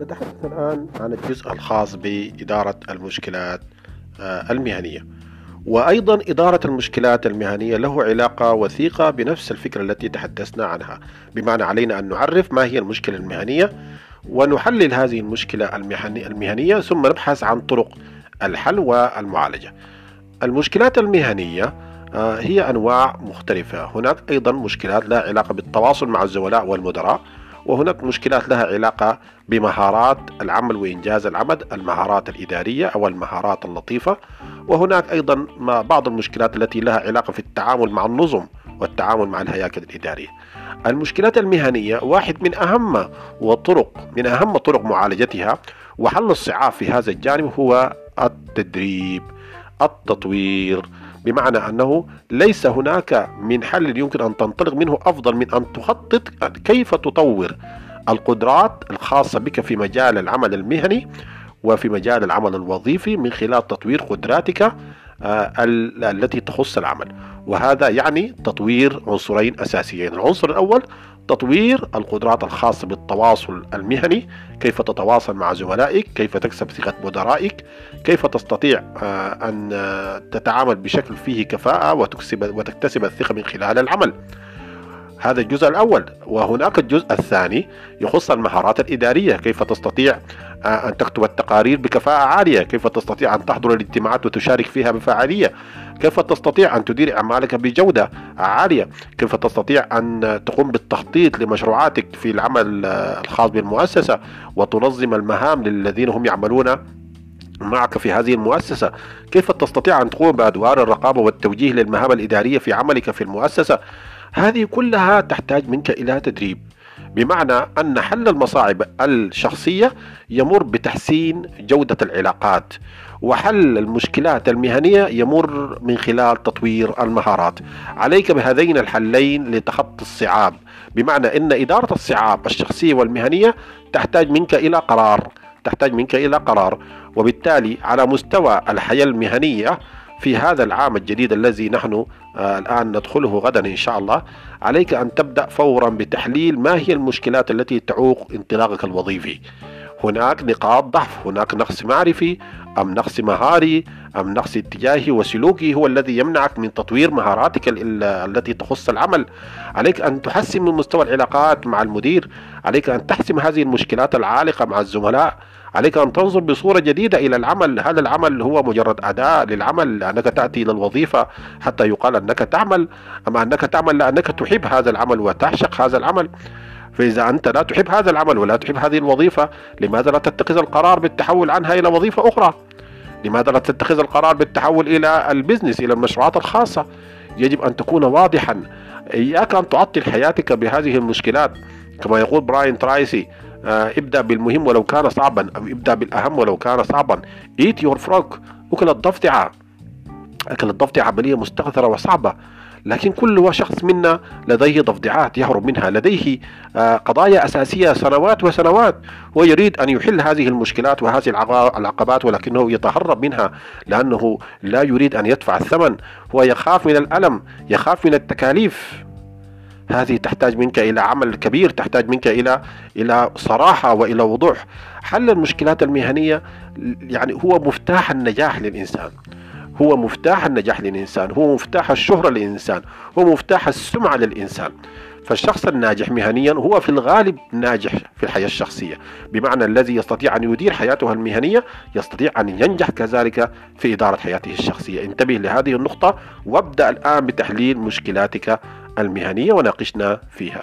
نتحدث الآن عن الجزء الخاص بإدارة المشكلات آه، المهنية. وأيضا إدارة المشكلات المهنية له علاقة وثيقة بنفس الفكرة التي تحدثنا عنها. بمعنى علينا أن نعرف ما هي المشكلة المهنية ونحلل هذه المشكلة المهنية ثم نبحث عن طرق الحل والمعالجة. المشكلات المهنية آه، هي أنواع مختلفة. هناك أيضا مشكلات لها علاقة بالتواصل مع الزملاء والمدراء. وهناك مشكلات لها علاقة بمهارات العمل وإنجاز العمل المهارات الإدارية أو المهارات اللطيفة. وهناك أيضا بعض المشكلات التي لها علاقة في التعامل مع النظم والتعامل مع الهياكل الإدارية المشكلات المهنية واحد من أهم وطرق من أهم طرق معالجتها وحل الصعاب في هذا الجانب هو التدريب التطوير بمعنى أنه ليس هناك من حل يمكن أن تنطلق منه أفضل من أن تخطط كيف تطور القدرات الخاصة بك في مجال العمل المهني وفي مجال العمل الوظيفي من خلال تطوير قدراتك التي تخص العمل. وهذا يعني تطوير عنصرين أساسيين. العنصر الأول تطوير القدرات الخاصة بالتواصل المهني. كيف تتواصل مع زملائك؟ كيف تكسب ثقة مدرائك؟ كيف تستطيع آه، أن تتعامل بشكل فيه كفاءة وتكسب وتكتسب الثقة من خلال العمل؟ هذا الجزء الأول وهناك الجزء الثاني يخص المهارات الإدارية كيف تستطيع آه، أن تكتب التقارير بكفاءة عالية كيف تستطيع أن تحضر الاجتماعات وتشارك فيها بفاعلية كيف تستطيع أن تدير أعمالك بجودة عالية كيف تستطيع أن تقوم بالتخطيط لمشروعاتك في العمل آه، الخاص بالمؤسسة وتنظم المهام للذين هم يعملون معك في هذه المؤسسة كيف تستطيع أن تقوم بأدوار الرقابة والتوجيه للمهام الإدارية في عملك في المؤسسة. هذه كلها تحتاج منك إلى تدريب. بمعنى أن حل المصاعب الشخصية يمر بتحسين جودة العلاقات وحل المشكلات المهنية يمر من خلال تطوير المهارات. عليك بهذين الحلين لتخطي الصعاب. بمعنى أن إدارة الصعاب الشخصية والمهنية تحتاج منك إلى قرار تحتاج منك إلى قرار. وبالتالي على مستوى الحياة المهنية في هذا العام الجديد الذي نحن آه، الآن ندخله غدا إن شاء الله عليك أن تبدأ فورا بتحليل ما هي المشكلات التي تعوق انطلاقك الوظيفي. هناك نقاط ضعف هناك نقص معرفي أم نقص مهاري أم نقص اتجاهي وسلوكي هو الذي يمنعك من تطوير مهاراتك التي تخص العمل. عليك أن تحسن من مستوى العلاقات مع المدير. عليك أن تحسم هذه المشكلات العالقة مع الزملاء. عليك أن تنظر بصورة جديدة إلى العمل. هذا العمل هو مجرد أداة للعمل لأنك تأتي إلى الوظيفة حتى يقال أنك تعمل. أما أنك تعمل لأنك تحب هذا العمل وتعشق هذا العمل. فإذا أنت لا تحب هذا العمل ولا تحب هذه الوظيفة لماذا لا تتخذ القرار بالتحول عنها إلى وظيفة أخرى؟ لماذا لا تتخذ القرار بالتحول إلى البزنس إلى المشروعات الخاصة؟ يجب أن تكون واضحا. إياك أن تعطل حياتك بهذه المشكلات. كما يقول براين ترايسي آه، ابدأ بالمهم ولو كان صعبا أو ابدأ بالأهم ولو كان صعبا. Eat your frog. أكل الضفدعة أكل الضفدعة عملية مستغثرة وصعبة. لكن كل شخص منا لديه ضفدعات يهرب منها. لديه آه، قضايا أساسية سنوات وسنوات ويريد أن يحل هذه المشكلات وهذه العقبات ولكنه يتهرب منها لأنه لا يريد أن يدفع الثمن. هو يخاف من الألم يخاف من التكاليف. هذه تحتاج منك إلى عمل كبير تحتاج منك إلى إلى صراحة وإلى وضوح. حل المشكلات المهنية يعني هو مفتاح النجاح للإنسان. هو مفتاح النجاح للإنسان هو مفتاح الشهرة للإنسان هو مفتاح السمعة للإنسان. فالشخص الناجح مهنيا هو في الغالب ناجح في الحياة الشخصية. بمعنى الذي يستطيع أن يدير حياته المهنية يستطيع أن ينجح كذلك في إدارة حياته الشخصية. انتبه لهذه النقطة وابدأ الآن بتحليل مشكلاتك المهنية وناقشنا فيها.